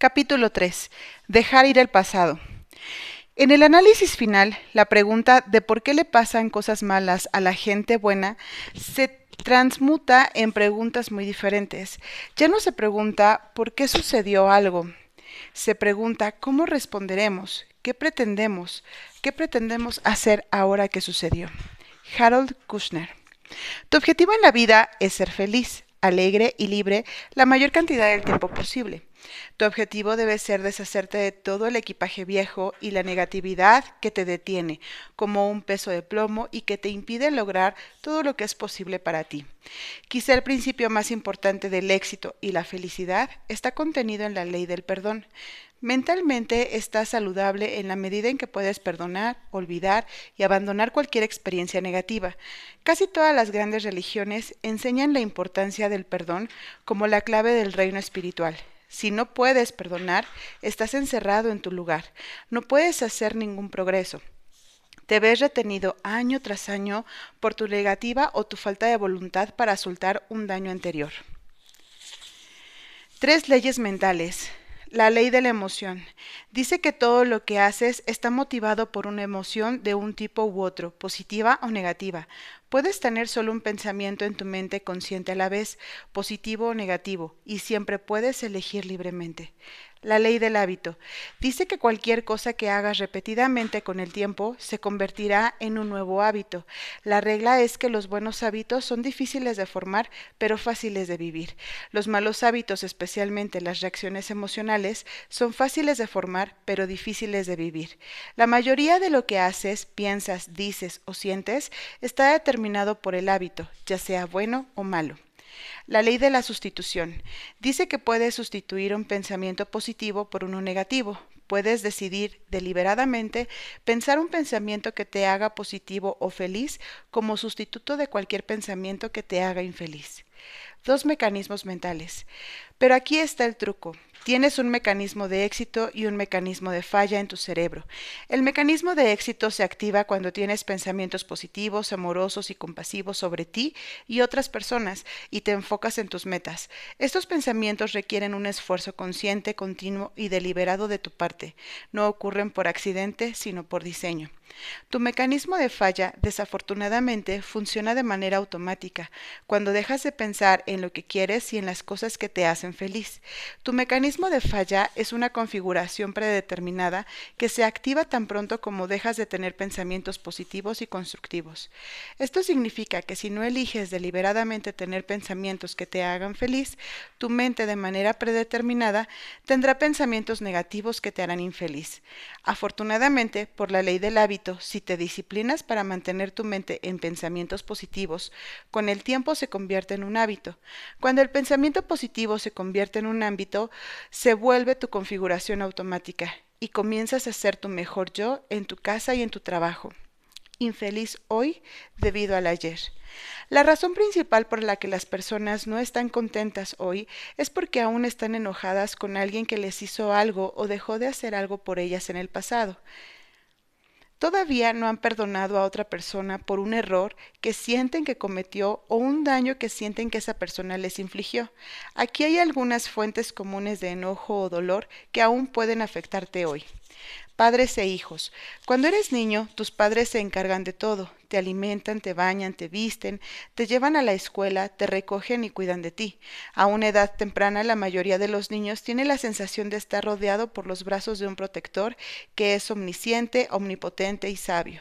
Capítulo 3. Dejar ir el pasado. En el análisis final, la pregunta de por qué le pasan cosas malas a la gente buena se transmuta en preguntas muy diferentes. Ya no se pregunta por qué sucedió algo, se pregunta cómo responderemos, qué pretendemos, qué pretendemos hacer ahora que sucedió. Harold Kushner. Tu objetivo en la vida es ser feliz, alegre y libre la mayor cantidad del tiempo posible. Tu objetivo debe ser deshacerte de todo el equipaje viejo y la negatividad que te detiene, como un peso de plomo y que te impide lograr todo lo que es posible para ti. Quizá el principio más importante del éxito y la felicidad está contenido en la ley del perdón. Mentalmente estás saludable en la medida en que puedes perdonar, olvidar y abandonar cualquier experiencia negativa. Casi todas las grandes religiones enseñan la importancia del perdón como la clave del reino espiritual. Si no puedes perdonar, estás encerrado en tu lugar. No puedes hacer ningún progreso. Te ves retenido año tras año por tu negativa o tu falta de voluntad para soltar un daño anterior. Tres leyes mentales. La ley de la emoción. Dice que todo lo que haces está motivado por una emoción de un tipo u otro, positiva o negativa. Puedes tener solo un pensamiento en tu mente consciente a la vez, positivo o negativo, y siempre puedes elegir libremente. La ley del hábito. Dice que cualquier cosa que hagas repetidamente con el tiempo se convertirá en un nuevo hábito. La regla es que los buenos hábitos son difíciles de formar, pero fáciles de vivir. Los malos hábitos, especialmente las reacciones emocionales, son fáciles de formar, pero difíciles de vivir. La mayoría de lo que haces, piensas, dices o sientes está determinado por el hábito, ya sea bueno o malo. La ley de la sustitución dice que puedes sustituir un pensamiento positivo por uno negativo. Puedes decidir deliberadamente pensar un pensamiento que te haga positivo o feliz como sustituto de cualquier pensamiento que te haga infeliz. Dos mecanismos mentales. Pero aquí está el truco. Tienes un mecanismo de éxito y un mecanismo de falla en tu cerebro. El mecanismo de éxito se activa cuando tienes pensamientos positivos, amorosos y compasivos sobre ti y otras personas y te enfocas en tus metas. Estos pensamientos requieren un esfuerzo consciente, continuo y deliberado de tu parte. No ocurren por accidente, sino por diseño. Tu mecanismo de falla, desafortunadamente, funciona de manera automática, cuando dejas de pensar en lo que quieres y en las cosas que te hacen feliz. Tu mecanismo de falla es una configuración predeterminada que se activa tan pronto como dejas de tener pensamientos positivos y constructivos. Esto significa que si no eliges deliberadamente tener pensamientos que te hagan feliz, tu mente de manera predeterminada tendrá pensamientos negativos que te harán infeliz. Afortunadamente, por la ley del hábito, si te disciplinas para mantener tu mente en pensamientos positivos, con el tiempo se convierte en un hábito. Cuando el pensamiento positivo se convierte en un ámbito, se vuelve tu configuración automática y comienzas a ser tu mejor yo en tu casa y en tu trabajo infeliz hoy debido al ayer. La razón principal por la que las personas no están contentas hoy es porque aún están enojadas con alguien que les hizo algo o dejó de hacer algo por ellas en el pasado. Todavía no han perdonado a otra persona por un error que sienten que cometió o un daño que sienten que esa persona les infligió. Aquí hay algunas fuentes comunes de enojo o dolor que aún pueden afectarte hoy. Padres e hijos. Cuando eres niño, tus padres se encargan de todo. Te alimentan, te bañan, te visten, te llevan a la escuela, te recogen y cuidan de ti. A una edad temprana, la mayoría de los niños tiene la sensación de estar rodeado por los brazos de un protector que es omnisciente, omnipotente y sabio.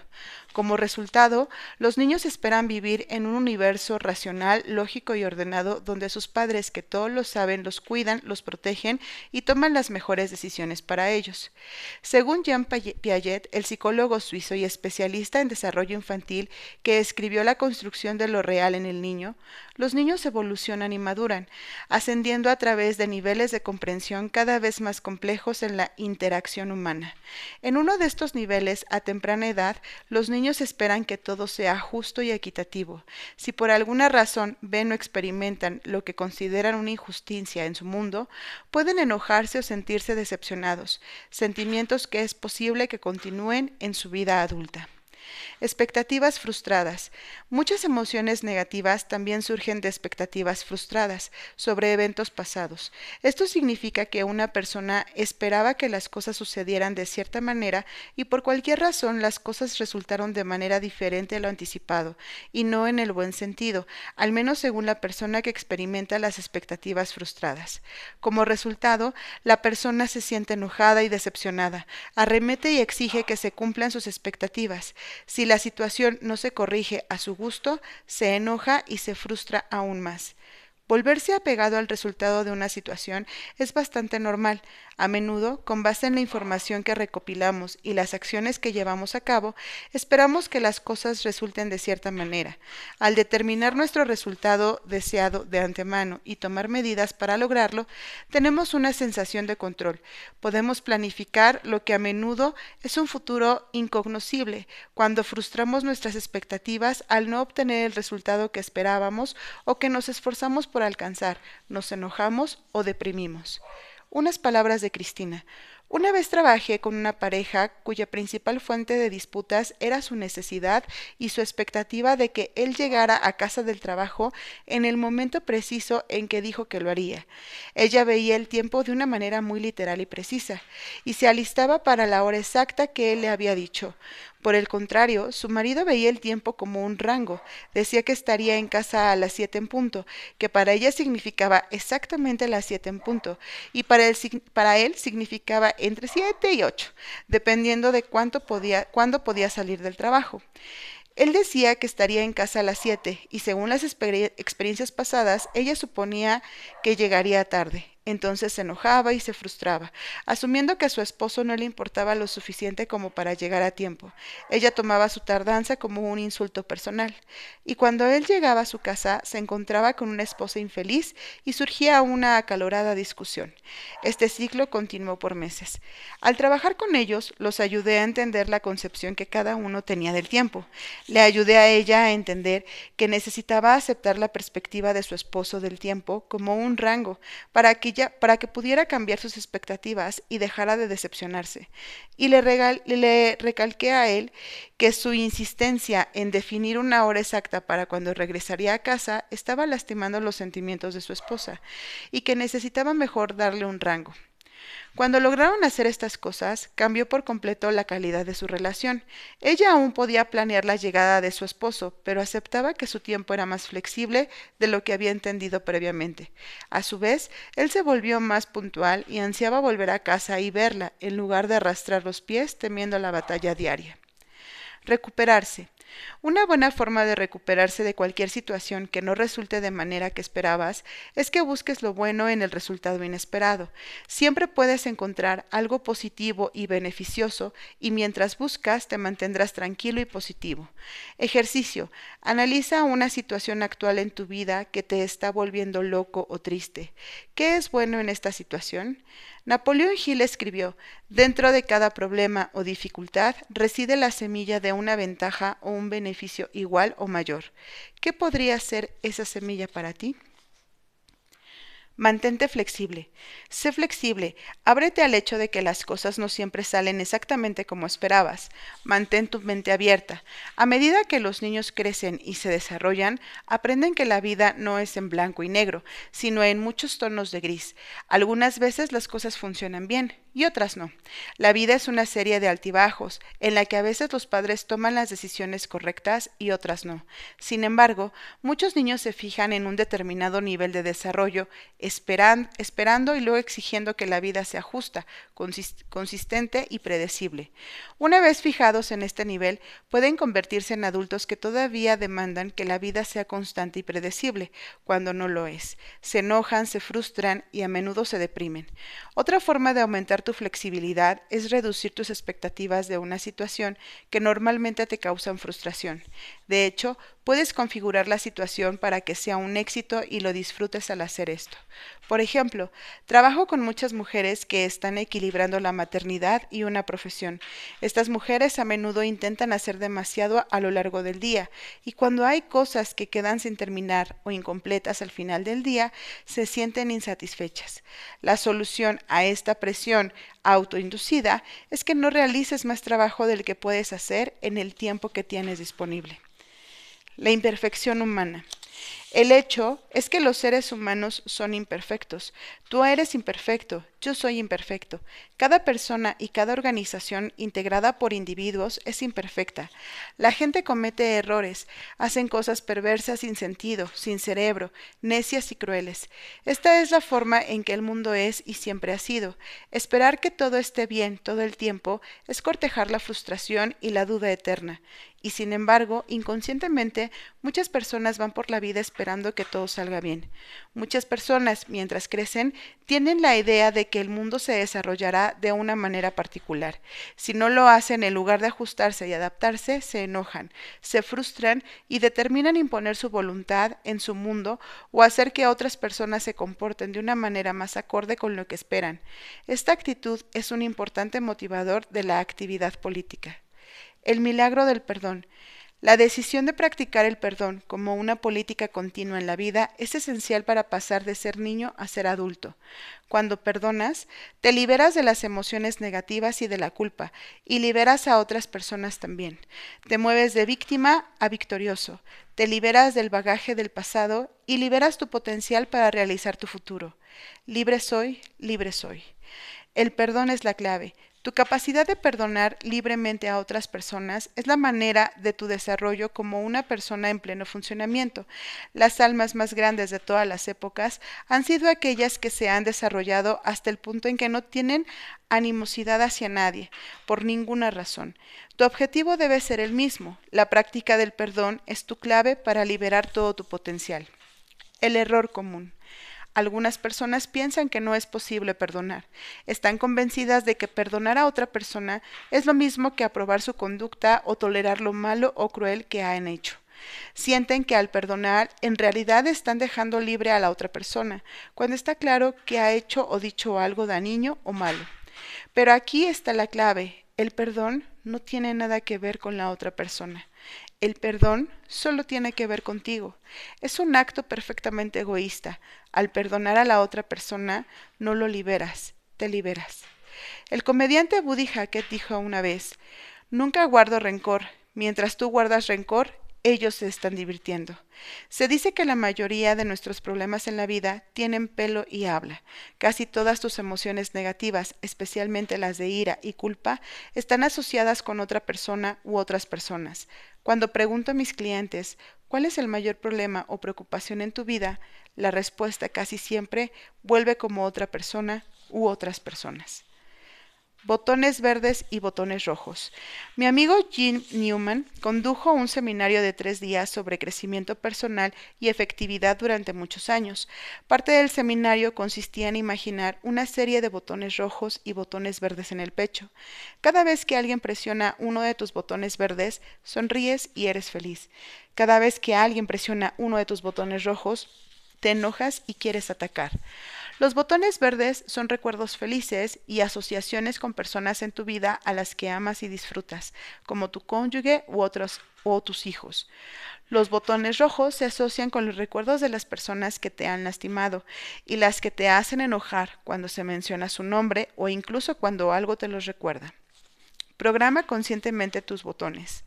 Como resultado, los niños esperan vivir en un universo racional, lógico y ordenado donde sus padres, que todos lo saben, los cuidan, los protegen y toman las mejores decisiones para ellos. Según Jean Piaget, el psicólogo suizo y especialista en desarrollo infantil que escribió La construcción de lo real en el niño, los niños evolucionan y maduran, ascendiendo a través de niveles de comprensión cada vez más complejos en la interacción humana. En uno de estos niveles, a temprana edad, los niños esperan que todo sea justo y equitativo. Si por alguna razón ven o experimentan lo que consideran una injusticia en su mundo, pueden enojarse o sentirse decepcionados, sentimientos que es posible que continúen en su vida adulta. Expectativas frustradas. Muchas emociones negativas también surgen de expectativas frustradas sobre eventos pasados. Esto significa que una persona esperaba que las cosas sucedieran de cierta manera y por cualquier razón las cosas resultaron de manera diferente a lo anticipado, y no en el buen sentido, al menos según la persona que experimenta las expectativas frustradas. Como resultado, la persona se siente enojada y decepcionada, arremete y exige que se cumplan sus expectativas. Si la situación no se corrige a su gusto, se enoja y se frustra aún más. Volverse apegado al resultado de una situación es bastante normal. A menudo, con base en la información que recopilamos y las acciones que llevamos a cabo, esperamos que las cosas resulten de cierta manera. Al determinar nuestro resultado deseado de antemano y tomar medidas para lograrlo, tenemos una sensación de control. Podemos planificar lo que a menudo es un futuro incognoscible cuando frustramos nuestras expectativas al no obtener el resultado que esperábamos o que nos esforzamos por alcanzar, nos enojamos o deprimimos. Unas palabras de Cristina. Una vez trabajé con una pareja cuya principal fuente de disputas era su necesidad y su expectativa de que él llegara a casa del trabajo en el momento preciso en que dijo que lo haría. Ella veía el tiempo de una manera muy literal y precisa, y se alistaba para la hora exacta que él le había dicho. Por el contrario, su marido veía el tiempo como un rango. Decía que estaría en casa a las siete en punto, que para ella significaba exactamente las siete en punto, y para él, para él significaba entre siete y ocho, dependiendo de cuánto podía, cuándo podía salir del trabajo. Él decía que estaría en casa a las siete, y según las experiencias pasadas, ella suponía que llegaría tarde. Entonces se enojaba y se frustraba, asumiendo que a su esposo no le importaba lo suficiente como para llegar a tiempo. Ella tomaba su tardanza como un insulto personal, y cuando él llegaba a su casa se encontraba con una esposa infeliz y surgía una acalorada discusión. Este ciclo continuó por meses. Al trabajar con ellos, los ayudé a entender la concepción que cada uno tenía del tiempo. Le ayudé a ella a entender que necesitaba aceptar la perspectiva de su esposo del tiempo como un rango para que para que pudiera cambiar sus expectativas y dejara de decepcionarse. Y le, le recalqué a él que su insistencia en definir una hora exacta para cuando regresaría a casa estaba lastimando los sentimientos de su esposa y que necesitaba mejor darle un rango. Cuando lograron hacer estas cosas, cambió por completo la calidad de su relación. Ella aún podía planear la llegada de su esposo, pero aceptaba que su tiempo era más flexible de lo que había entendido previamente. A su vez, él se volvió más puntual y ansiaba volver a casa y verla, en lugar de arrastrar los pies temiendo la batalla diaria. Recuperarse. Una buena forma de recuperarse de cualquier situación que no resulte de manera que esperabas es que busques lo bueno en el resultado inesperado. Siempre puedes encontrar algo positivo y beneficioso y mientras buscas te mantendrás tranquilo y positivo. Ejercicio. Analiza una situación actual en tu vida que te está volviendo loco o triste. ¿Qué es bueno en esta situación? Napoleón Hill escribió, Dentro de cada problema o dificultad reside la semilla de una ventaja o un beneficio igual o mayor. ¿Qué podría ser esa semilla para ti? Mantente flexible. Sé flexible. Ábrete al hecho de que las cosas no siempre salen exactamente como esperabas. Mantén tu mente abierta. A medida que los niños crecen y se desarrollan, aprenden que la vida no es en blanco y negro, sino en muchos tonos de gris. Algunas veces las cosas funcionan bien y otras no. La vida es una serie de altibajos, en la que a veces los padres toman las decisiones correctas y otras no. Sin embargo, muchos niños se fijan en un determinado nivel de desarrollo, esperan, esperando y luego exigiendo que la vida sea justa, consistente y predecible. Una vez fijados en este nivel, pueden convertirse en adultos que todavía demandan que la vida sea constante y predecible, cuando no lo es. Se enojan, se frustran y a menudo se deprimen. Otra forma de aumentar tu flexibilidad es reducir tus expectativas de una situación que normalmente te causan frustración. De hecho, puedes configurar la situación para que sea un éxito y lo disfrutes al hacer esto. Por ejemplo, trabajo con muchas mujeres que están equilibrando la maternidad y una profesión. Estas mujeres a menudo intentan hacer demasiado a lo largo del día y cuando hay cosas que quedan sin terminar o incompletas al final del día, se sienten insatisfechas. La solución a esta presión autoinducida es que no realices más trabajo del que puedes hacer en el tiempo que tienes disponible. La imperfección humana. El hecho es que los seres humanos son imperfectos. Tú eres imperfecto, yo soy imperfecto. Cada persona y cada organización integrada por individuos es imperfecta. La gente comete errores, hacen cosas perversas sin sentido, sin cerebro, necias y crueles. Esta es la forma en que el mundo es y siempre ha sido. Esperar que todo esté bien todo el tiempo es cortejar la frustración y la duda eterna. Y sin embargo, inconscientemente, muchas personas van por la vida esperando que todo salga bien. Muchas personas, mientras crecen, tienen la idea de que el mundo se desarrollará de una manera particular. Si no lo hacen, en lugar de ajustarse y adaptarse, se enojan, se frustran y determinan imponer su voluntad en su mundo o hacer que otras personas se comporten de una manera más acorde con lo que esperan. Esta actitud es un importante motivador de la actividad política. El milagro del perdón. La decisión de practicar el perdón como una política continua en la vida es esencial para pasar de ser niño a ser adulto. Cuando perdonas, te liberas de las emociones negativas y de la culpa, y liberas a otras personas también. Te mueves de víctima a victorioso, te liberas del bagaje del pasado y liberas tu potencial para realizar tu futuro. Libre soy, libre soy. El perdón es la clave. Tu capacidad de perdonar libremente a otras personas es la manera de tu desarrollo como una persona en pleno funcionamiento. Las almas más grandes de todas las épocas han sido aquellas que se han desarrollado hasta el punto en que no tienen animosidad hacia nadie, por ninguna razón. Tu objetivo debe ser el mismo. La práctica del perdón es tu clave para liberar todo tu potencial. El error común. Algunas personas piensan que no es posible perdonar. Están convencidas de que perdonar a otra persona es lo mismo que aprobar su conducta o tolerar lo malo o cruel que han hecho. Sienten que al perdonar en realidad están dejando libre a la otra persona, cuando está claro que ha hecho o dicho algo dañino o malo. Pero aquí está la clave. El perdón no tiene nada que ver con la otra persona. El perdón solo tiene que ver contigo. Es un acto perfectamente egoísta. Al perdonar a la otra persona, no lo liberas, te liberas. El comediante Buddy Hackett dijo una vez, Nunca guardo rencor. Mientras tú guardas rencor, ellos se están divirtiendo. Se dice que la mayoría de nuestros problemas en la vida tienen pelo y habla. Casi todas tus emociones negativas, especialmente las de ira y culpa, están asociadas con otra persona u otras personas. Cuando pregunto a mis clientes cuál es el mayor problema o preocupación en tu vida, la respuesta casi siempre vuelve como otra persona u otras personas botones verdes y botones rojos. Mi amigo Jim Newman condujo un seminario de tres días sobre crecimiento personal y efectividad durante muchos años. Parte del seminario consistía en imaginar una serie de botones rojos y botones verdes en el pecho. Cada vez que alguien presiona uno de tus botones verdes, sonríes y eres feliz. Cada vez que alguien presiona uno de tus botones rojos, te enojas y quieres atacar. Los botones verdes son recuerdos felices y asociaciones con personas en tu vida a las que amas y disfrutas, como tu cónyuge u otros o tus hijos. Los botones rojos se asocian con los recuerdos de las personas que te han lastimado y las que te hacen enojar cuando se menciona su nombre o incluso cuando algo te los recuerda. Programa conscientemente tus botones.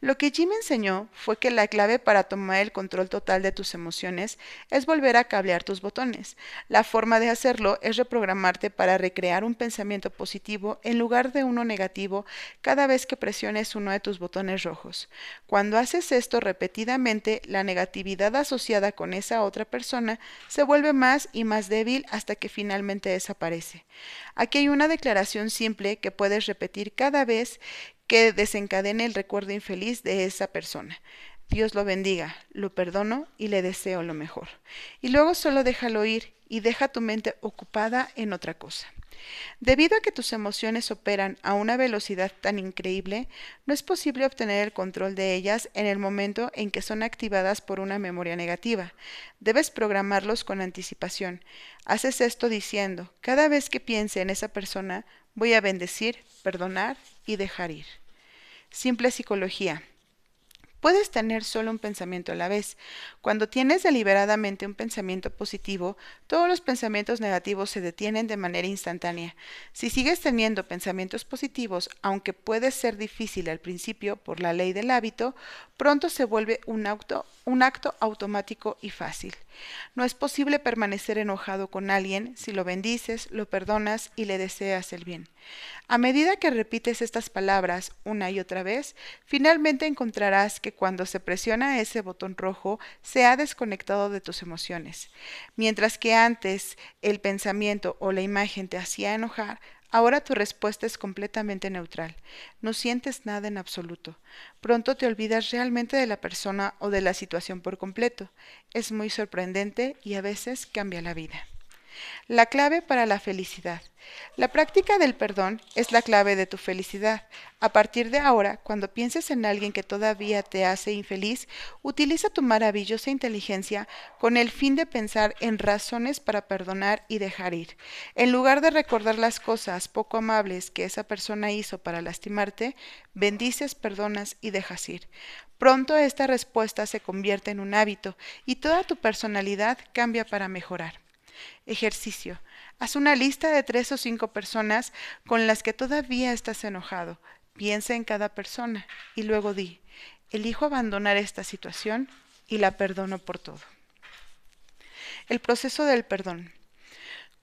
Lo que Jim enseñó fue que la clave para tomar el control total de tus emociones es volver a cablear tus botones. La forma de hacerlo es reprogramarte para recrear un pensamiento positivo en lugar de uno negativo cada vez que presiones uno de tus botones rojos. Cuando haces esto repetidamente, la negatividad asociada con esa otra persona se vuelve más y más débil hasta que finalmente desaparece. Aquí hay una declaración simple que puedes repetir cada vez que desencadene el recuerdo infeliz de esa persona. Dios lo bendiga, lo perdono y le deseo lo mejor. Y luego solo déjalo ir y deja tu mente ocupada en otra cosa. Debido a que tus emociones operan a una velocidad tan increíble, no es posible obtener el control de ellas en el momento en que son activadas por una memoria negativa. Debes programarlos con anticipación. Haces esto diciendo, cada vez que piense en esa persona, voy a bendecir, perdonar y dejar ir. Simple psicología. Puedes tener solo un pensamiento a la vez. Cuando tienes deliberadamente un pensamiento positivo, todos los pensamientos negativos se detienen de manera instantánea. Si sigues teniendo pensamientos positivos, aunque puede ser difícil al principio por la ley del hábito, pronto se vuelve un, acto automático y fácil. No es posible permanecer enojado con alguien si lo bendices, lo perdonas y le deseas el bien. A medida que repites estas palabras una y otra vez, finalmente encontrarás que cuando se presiona ese botón rojo se ha desconectado de tus emociones. Mientras que antes el pensamiento o la imagen te hacía enojar, Ahora tu respuesta es completamente neutral. No sientes nada en absoluto. Pronto te olvidas realmente de la persona o de la situación por completo. Es muy sorprendente y a veces cambia la vida. La clave para la felicidad. La práctica del perdón es la clave de tu felicidad. A partir de ahora, cuando pienses en alguien que todavía te hace infeliz, utiliza tu maravillosa inteligencia con el fin de pensar en razones para perdonar y dejar ir. En lugar de recordar las cosas poco amables que esa persona hizo para lastimarte, bendices, perdonas y dejas ir. Pronto esta respuesta se convierte en un hábito y toda tu personalidad cambia para mejorar. Ejercicio. Haz una lista de tres o cinco personas con las que todavía estás enojado. Piensa en cada persona y luego di, elijo abandonar esta situación y la perdono por todo. El proceso del perdón.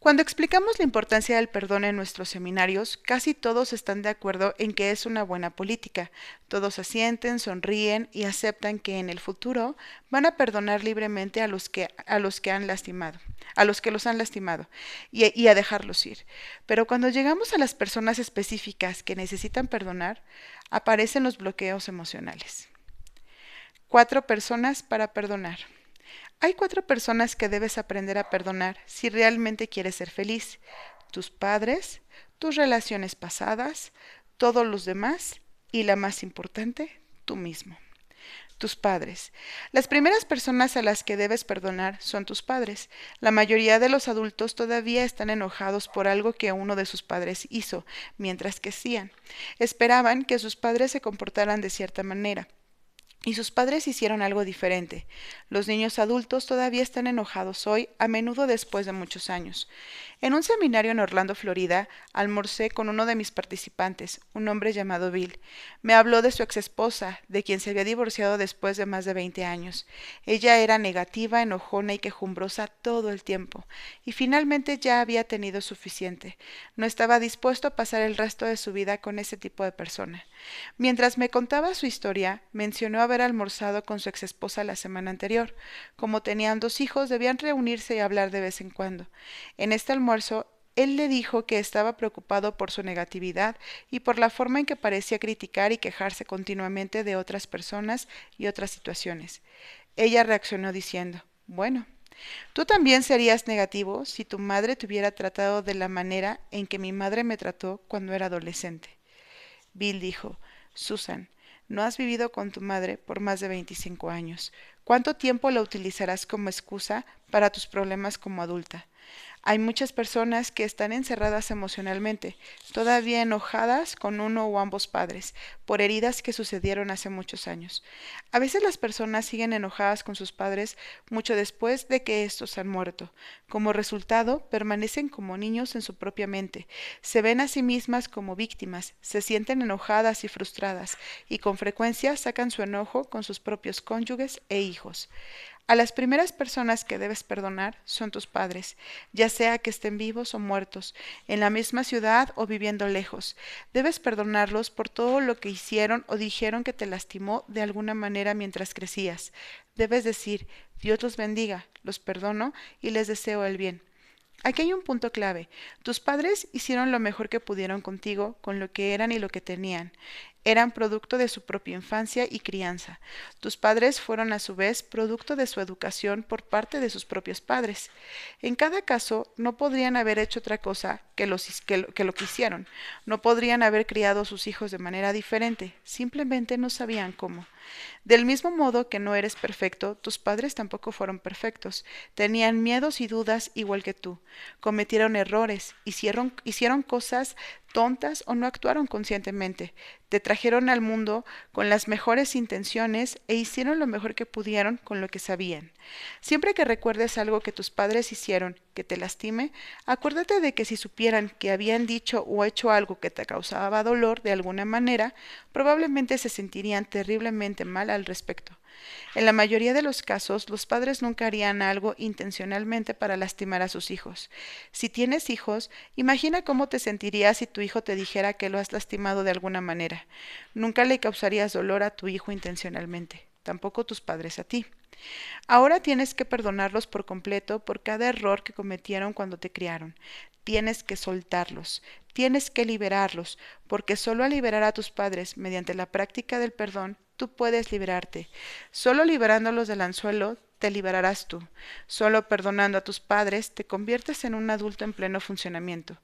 Cuando explicamos la importancia del perdón en nuestros seminarios, casi todos están de acuerdo en que es una buena política. Todos asienten, sonríen y aceptan que en el futuro van a perdonar libremente a los que, a los que han lastimado, a los que los han lastimado y, y a dejarlos ir. Pero cuando llegamos a las personas específicas que necesitan perdonar, aparecen los bloqueos emocionales. Cuatro personas para perdonar. Hay cuatro personas que debes aprender a perdonar si realmente quieres ser feliz. Tus padres, tus relaciones pasadas, todos los demás y la más importante, tú mismo. Tus padres. Las primeras personas a las que debes perdonar son tus padres. La mayoría de los adultos todavía están enojados por algo que uno de sus padres hizo, mientras que hacían. Esperaban que sus padres se comportaran de cierta manera y sus padres hicieron algo diferente. Los niños adultos todavía están enojados hoy, a menudo después de muchos años. En un seminario en Orlando, Florida, almorcé con uno de mis participantes, un hombre llamado Bill. Me habló de su exesposa, de quien se había divorciado después de más de veinte años. Ella era negativa, enojona y quejumbrosa todo el tiempo, y finalmente ya había tenido suficiente. No estaba dispuesto a pasar el resto de su vida con ese tipo de persona. Mientras me contaba su historia, mencionó haber almorzado con su exesposa la semana anterior. Como tenían dos hijos, debían reunirse y hablar de vez en cuando. En este almuerzo él le dijo que estaba preocupado por su negatividad y por la forma en que parecía criticar y quejarse continuamente de otras personas y otras situaciones. Ella reaccionó diciendo, bueno, tú también serías negativo si tu madre te hubiera tratado de la manera en que mi madre me trató cuando era adolescente. Bill dijo, Susan, no has vivido con tu madre por más de 25 años. ¿Cuánto tiempo la utilizarás como excusa para tus problemas como adulta? Hay muchas personas que están encerradas emocionalmente, todavía enojadas con uno o ambos padres, por heridas que sucedieron hace muchos años. A veces las personas siguen enojadas con sus padres mucho después de que estos han muerto. Como resultado, permanecen como niños en su propia mente, se ven a sí mismas como víctimas, se sienten enojadas y frustradas, y con frecuencia sacan su enojo con sus propios cónyuges e hijos. A las primeras personas que debes perdonar son tus padres, ya sea que estén vivos o muertos, en la misma ciudad o viviendo lejos. Debes perdonarlos por todo lo que hicieron o dijeron que te lastimó de alguna manera mientras crecías. Debes decir, Dios los bendiga, los perdono y les deseo el bien. Aquí hay un punto clave. Tus padres hicieron lo mejor que pudieron contigo, con lo que eran y lo que tenían. Eran producto de su propia infancia y crianza. Tus padres fueron a su vez producto de su educación por parte de sus propios padres. En cada caso, no podrían haber hecho otra cosa que, que, lo que hicieron. No podrían haber criado a sus hijos de manera diferente. Simplemente no sabían cómo. Del mismo modo que no eres perfecto, tus padres tampoco fueron perfectos. Tenían miedos y dudas igual que tú. Cometieron errores, hicieron, hicieron cosas tontas o no actuaron conscientemente. Te trajeron al mundo con las mejores intenciones e hicieron lo mejor que pudieron con lo que sabían. Siempre que recuerdes algo que tus padres hicieron que te lastime, acuérdate de que si supieran que habían dicho o hecho algo que te causaba dolor de alguna manera, probablemente se sentirían terriblemente mal al respecto. En la mayoría de los casos, los padres nunca harían algo intencionalmente para lastimar a sus hijos. Si tienes hijos, imagina cómo te sentirías si tu hijo te dijera que lo has lastimado de alguna manera. Nunca le causarías dolor a tu hijo intencionalmente, tampoco tus padres a ti. Ahora tienes que perdonarlos por completo por cada error que cometieron cuando te criaron. Tienes que soltarlos, tienes que liberarlos, porque solo al liberar a tus padres mediante la práctica del perdón tú puedes liberarte. Solo liberándolos del anzuelo te liberarás tú. Solo perdonando a tus padres te conviertes en un adulto en pleno funcionamiento.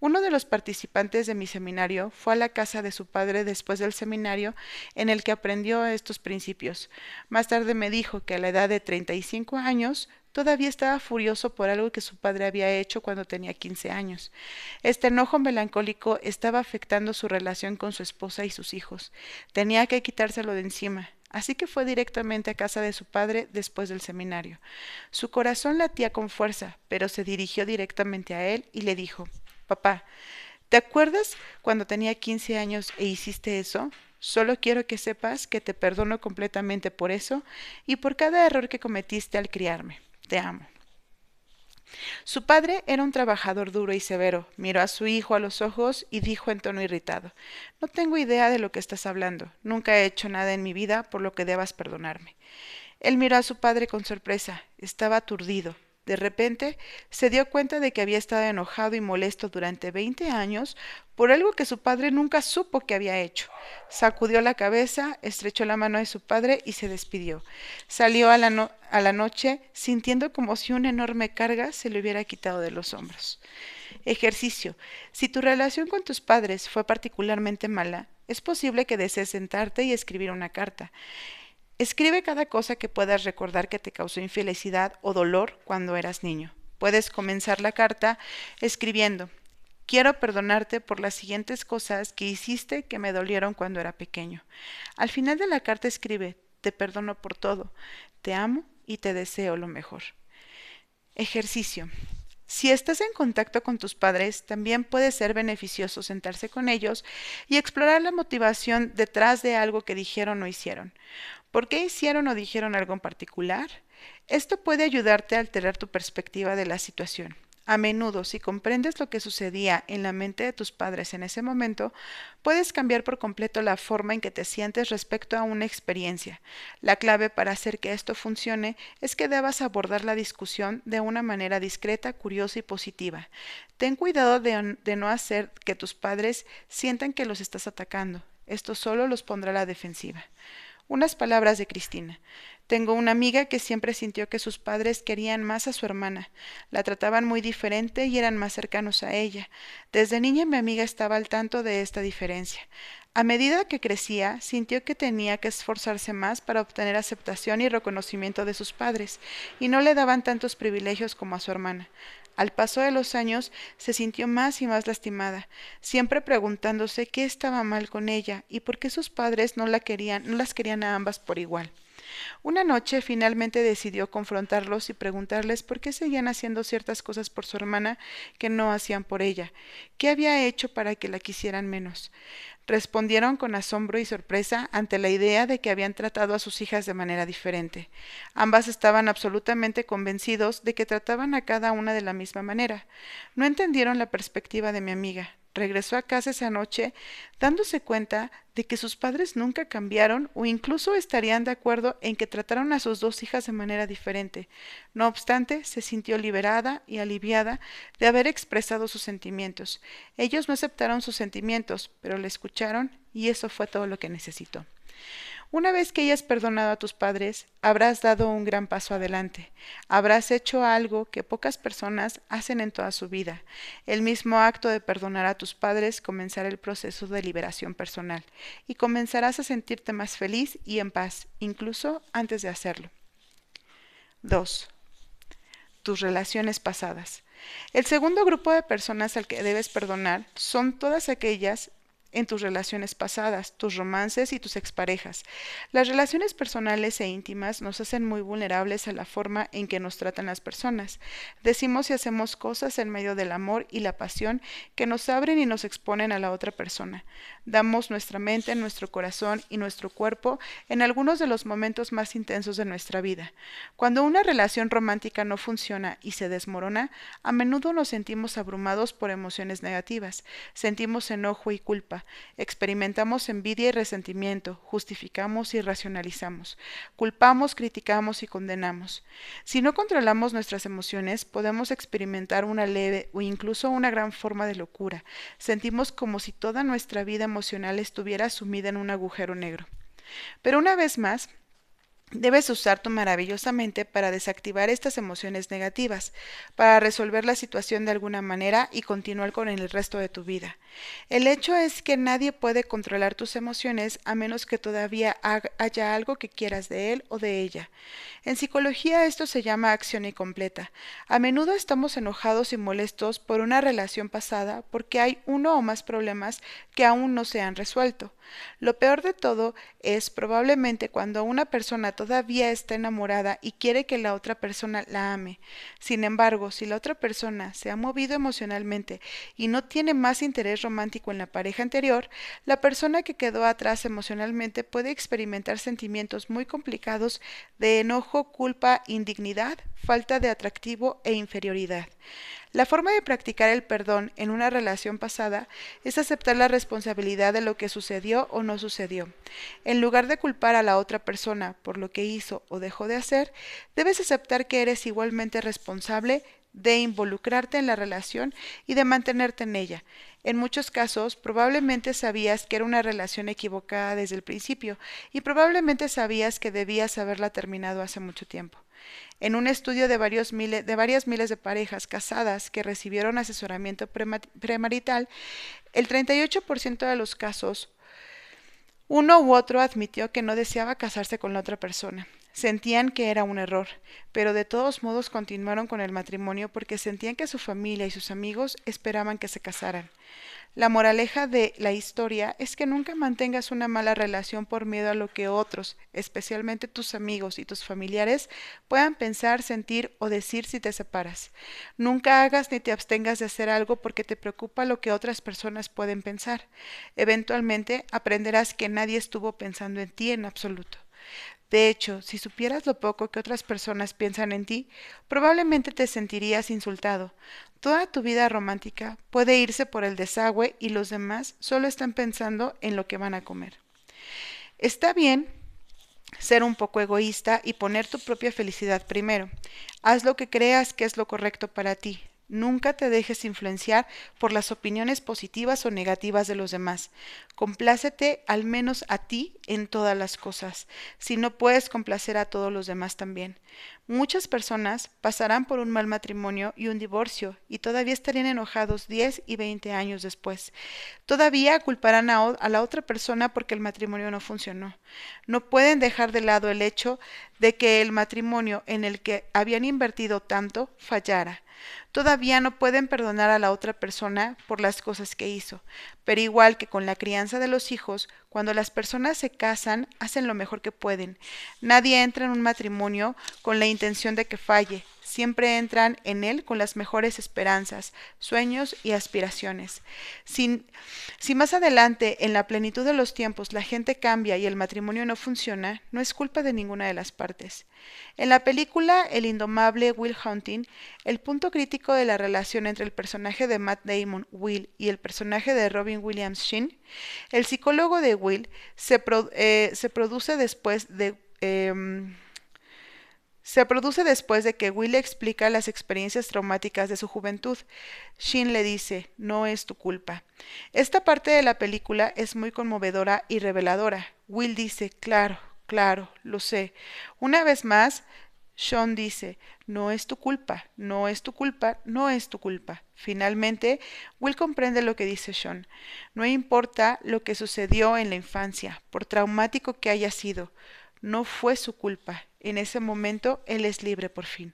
Uno de los participantes de mi seminario fue a la casa de su padre después del seminario en el que aprendió estos principios. Más tarde me dijo que a la edad de 35 años Todavía estaba furioso por algo que su padre había hecho cuando tenía quince años. Este enojo melancólico estaba afectando su relación con su esposa y sus hijos. Tenía que quitárselo de encima. Así que fue directamente a casa de su padre después del seminario. Su corazón latía con fuerza, pero se dirigió directamente a él y le dijo Papá, ¿te acuerdas cuando tenía quince años e hiciste eso? Solo quiero que sepas que te perdono completamente por eso y por cada error que cometiste al criarme te amo. Su padre era un trabajador duro y severo. Miró a su hijo a los ojos y dijo en tono irritado No tengo idea de lo que estás hablando. Nunca he hecho nada en mi vida por lo que debas perdonarme. Él miró a su padre con sorpresa. Estaba aturdido. De repente se dio cuenta de que había estado enojado y molesto durante veinte años por algo que su padre nunca supo que había hecho. Sacudió la cabeza, estrechó la mano de su padre y se despidió. Salió a la, a la noche sintiendo como si una enorme carga se le hubiera quitado de los hombros. Ejercicio. Si tu relación con tus padres fue particularmente mala, es posible que desees sentarte y escribir una carta. Escribe cada cosa que puedas recordar que te causó infelicidad o dolor cuando eras niño. Puedes comenzar la carta escribiendo Quiero perdonarte por las siguientes cosas que hiciste que me dolieron cuando era pequeño. Al final de la carta escribe Te perdono por todo, te amo y te deseo lo mejor. Ejercicio. Si estás en contacto con tus padres, también puede ser beneficioso sentarse con ellos y explorar la motivación detrás de algo que dijeron o hicieron. ¿Por qué hicieron o dijeron algo en particular? Esto puede ayudarte a alterar tu perspectiva de la situación. A menudo, si comprendes lo que sucedía en la mente de tus padres en ese momento, puedes cambiar por completo la forma en que te sientes respecto a una experiencia. La clave para hacer que esto funcione es que debas abordar la discusión de una manera discreta, curiosa y positiva. Ten cuidado de, no hacer que tus padres sientan que los estás atacando. Esto solo los pondrá a la defensiva. Unas palabras de Cristina. Tengo una amiga que siempre sintió que sus padres querían más a su hermana, la trataban muy diferente y eran más cercanos a ella. Desde niña mi amiga estaba al tanto de esta diferencia. A medida que crecía, sintió que tenía que esforzarse más para obtener aceptación y reconocimiento de sus padres, y no le daban tantos privilegios como a su hermana. Al paso de los años se sintió más y más lastimada, siempre preguntándose qué estaba mal con ella y por qué sus padres no la querían, no las querían a ambas por igual. Una noche finalmente decidió confrontarlos y preguntarles por qué seguían haciendo ciertas cosas por su hermana que no hacían por ella, qué había hecho para que la quisieran menos. Respondieron con asombro y sorpresa ante la idea de que habían tratado a sus hijas de manera diferente. Ambas estaban absolutamente convencidos de que trataban a cada una de la misma manera. No entendieron la perspectiva de mi amiga. Regresó a casa esa noche dándose cuenta de que sus padres nunca cambiaron o incluso estarían de acuerdo en que trataron a sus dos hijas de manera diferente. No obstante, se sintió liberada y aliviada de haber expresado sus sentimientos. Ellos no aceptaron sus sentimientos, pero le escucharon y eso fue todo lo que necesitó. Una vez que hayas perdonado a tus padres, habrás dado un gran paso adelante. Habrás hecho algo que pocas personas hacen en toda su vida. El mismo acto de perdonar a tus padres comenzará el proceso de liberación personal y comenzarás a sentirte más feliz y en paz, incluso antes de hacerlo. 2. Tus relaciones pasadas. El segundo grupo de personas al que debes perdonar son todas aquellas en tus relaciones pasadas, tus romances y tus exparejas. Las relaciones personales e íntimas nos hacen muy vulnerables a la forma en que nos tratan las personas. Decimos y hacemos cosas en medio del amor y la pasión que nos abren y nos exponen a la otra persona. Damos nuestra mente, nuestro corazón y nuestro cuerpo en algunos de los momentos más intensos de nuestra vida. Cuando una relación romántica no funciona y se desmorona, a menudo nos sentimos abrumados por emociones negativas. Sentimos enojo y culpa experimentamos envidia y resentimiento, justificamos y racionalizamos, culpamos, criticamos y condenamos. Si no controlamos nuestras emociones, podemos experimentar una leve o incluso una gran forma de locura. Sentimos como si toda nuestra vida emocional estuviera sumida en un agujero negro. Pero una vez más, Debes usar tu maravillosamente para desactivar estas emociones negativas, para resolver la situación de alguna manera y continuar con el resto de tu vida. El hecho es que nadie puede controlar tus emociones a menos que todavía haya algo que quieras de él o de ella. En psicología esto se llama acción incompleta. A menudo estamos enojados y molestos por una relación pasada porque hay uno o más problemas que aún no se han resuelto. Lo peor de todo es probablemente cuando una persona todavía está enamorada y quiere que la otra persona la ame. Sin embargo, si la otra persona se ha movido emocionalmente y no tiene más interés romántico en la pareja anterior, la persona que quedó atrás emocionalmente puede experimentar sentimientos muy complicados de enojo, culpa, indignidad, falta de atractivo e inferioridad. La forma de practicar el perdón en una relación pasada es aceptar la responsabilidad de lo que sucedió o no sucedió. En lugar de culpar a la otra persona por lo que hizo o dejó de hacer, debes aceptar que eres igualmente responsable de involucrarte en la relación y de mantenerte en ella. En muchos casos, probablemente sabías que era una relación equivocada desde el principio y probablemente sabías que debías haberla terminado hace mucho tiempo. En un estudio de, varios miles, de varias miles de parejas casadas que recibieron asesoramiento premarital, el 38% de los casos, uno u otro admitió que no deseaba casarse con la otra persona. Sentían que era un error, pero de todos modos continuaron con el matrimonio porque sentían que su familia y sus amigos esperaban que se casaran. La moraleja de la historia es que nunca mantengas una mala relación por miedo a lo que otros, especialmente tus amigos y tus familiares, puedan pensar, sentir o decir si te separas. Nunca hagas ni te abstengas de hacer algo porque te preocupa lo que otras personas pueden pensar. Eventualmente aprenderás que nadie estuvo pensando en ti en absoluto. De hecho, si supieras lo poco que otras personas piensan en ti, probablemente te sentirías insultado. Toda tu vida romántica puede irse por el desagüe y los demás solo están pensando en lo que van a comer. Está bien ser un poco egoísta y poner tu propia felicidad primero. Haz lo que creas que es lo correcto para ti, Nunca te dejes influenciar por las opiniones positivas o negativas de los demás. Complácete al menos a ti en todas las cosas, si no puedes complacer a todos los demás también. Muchas personas pasarán por un mal matrimonio y un divorcio y todavía estarían enojados 10 y 20 años después. Todavía culparán a, la otra persona porque el matrimonio no funcionó. No pueden dejar de lado el hecho de que el matrimonio en el que habían invertido tanto fallara. Todavía no pueden perdonar a la otra persona por las cosas que hizo, pero igual que con la crianza de los hijos, cuando las personas se casan, hacen lo mejor que pueden. Nadie entra en un matrimonio con la intención de que falle, siempre entran en él con las mejores esperanzas, sueños y aspiraciones. si más adelante, en la plenitud de los tiempos, la gente cambia y el matrimonio no funciona, no es culpa de ninguna de las partes. En la película El indomable Will Hunting, el punto crítico de la relación entre el personaje de Matt Damon, Will, y el personaje de Robin Williams, Sheen, el psicólogo de Will se, eh, produce después de... Em, se produce después de que Will explica las experiencias traumáticas de su juventud. Shin le dice, no es tu culpa. Esta parte de la película es muy conmovedora y reveladora. Will dice, claro, claro, lo sé. Una vez más, Sean dice, no es tu culpa, no es tu culpa, no es tu culpa. Finalmente, Will comprende lo que dice Sean. No importa lo que sucedió en la infancia, por traumático que haya sido, no fue su culpa. En ese momento él es libre por fin.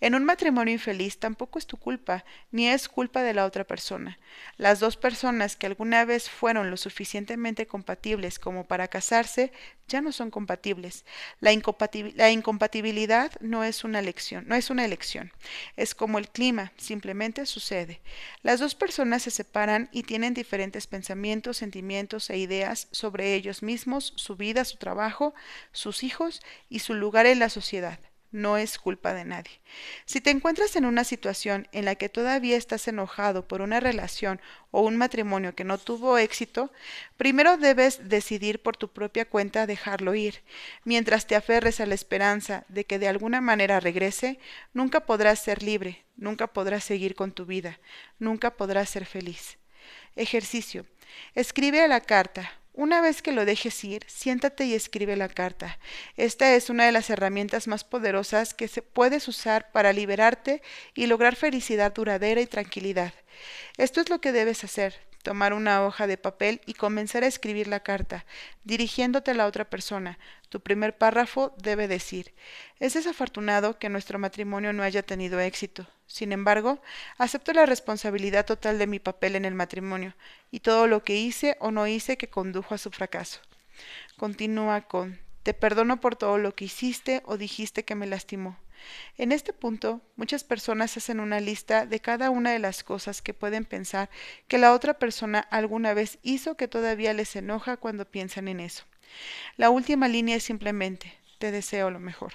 En un matrimonio infeliz tampoco es tu culpa, ni es culpa de la otra persona. Las dos personas que alguna vez fueron lo suficientemente compatibles como para casarse ya no son compatibles. La, incompatibilidad no es una elección, no es una elección. Es como el clima, simplemente sucede. Las dos personas se separan y tienen diferentes pensamientos, sentimientos e ideas sobre ellos mismos, su vida, su trabajo, sus hijos y su lugar en la sociedad no es culpa de nadie. Si te encuentras en una situación en la que todavía estás enojado por una relación o un matrimonio que no tuvo éxito, primero debes decidir por tu propia cuenta dejarlo ir. Mientras te aferres a la esperanza de que de alguna manera regrese, nunca podrás ser libre, nunca podrás seguir con tu vida, nunca podrás ser feliz. Ejercicio. Escribe a la carta, una vez que lo dejes ir, siéntate y escribe la carta. Esta es una de las herramientas más poderosas que se puedes usar para liberarte y lograr felicidad duradera y tranquilidad. Esto es lo que debes hacer tomar una hoja de papel y comenzar a escribir la carta, dirigiéndote a la otra persona. Tu primer párrafo debe decir, es desafortunado que nuestro matrimonio no haya tenido éxito. Sin embargo, acepto la responsabilidad total de mi papel en el matrimonio y todo lo que hice o no hice que condujo a su fracaso. Continúa con, te perdono por todo lo que hiciste o dijiste que me lastimó. En este punto, muchas personas hacen una lista de cada una de las cosas que pueden pensar que la otra persona alguna vez hizo que todavía les enoja cuando piensan en eso. La última línea es simplemente, te deseo lo mejor.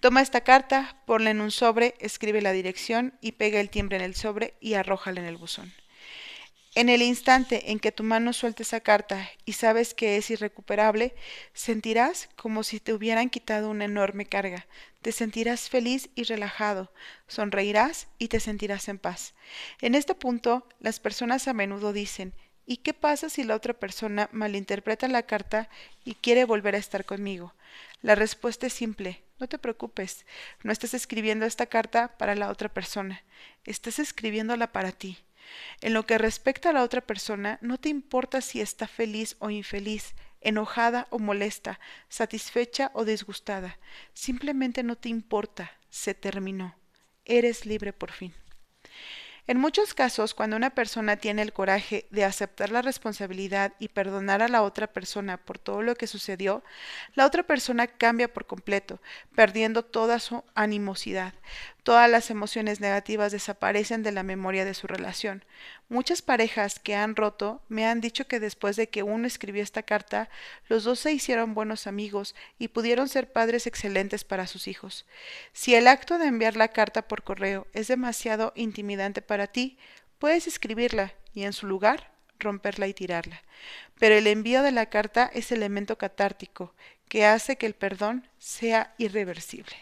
Toma esta carta, ponla en un sobre, escribe la dirección y pega el timbre en el sobre y arrójala en el buzón. En el instante en que tu mano suelte esa carta y sabes que es irrecuperable, sentirás como si te hubieran quitado una enorme carga. Te sentirás feliz y relajado, sonreirás y te sentirás en paz. En este punto, las personas a menudo dicen, ¿y qué pasa si la otra persona malinterpreta la carta y quiere volver a estar conmigo? La respuesta es simple, no te preocupes, no estás escribiendo esta carta para la otra persona, estás escribiéndola para ti. En lo que respecta a la otra persona, no te importa si está feliz o infeliz, enojada o molesta, satisfecha o disgustada. Simplemente no te importa, se terminó. Eres libre por fin. En muchos casos, cuando una persona tiene el coraje de aceptar la responsabilidad y perdonar a la otra persona por todo lo que sucedió, la otra persona cambia por completo, perdiendo toda su animosidad. Todas las emociones negativas desaparecen de la memoria de su relación. Muchas parejas que han roto me han dicho que después de que uno escribió esta carta, los dos se hicieron buenos amigos y pudieron ser padres excelentes para sus hijos. Si el acto de enviar la carta por correo es demasiado intimidante para ti, puedes escribirla y en su lugar romperla y tirarla. Pero el envío de la carta es elemento catártico que hace que el perdón sea irreversible.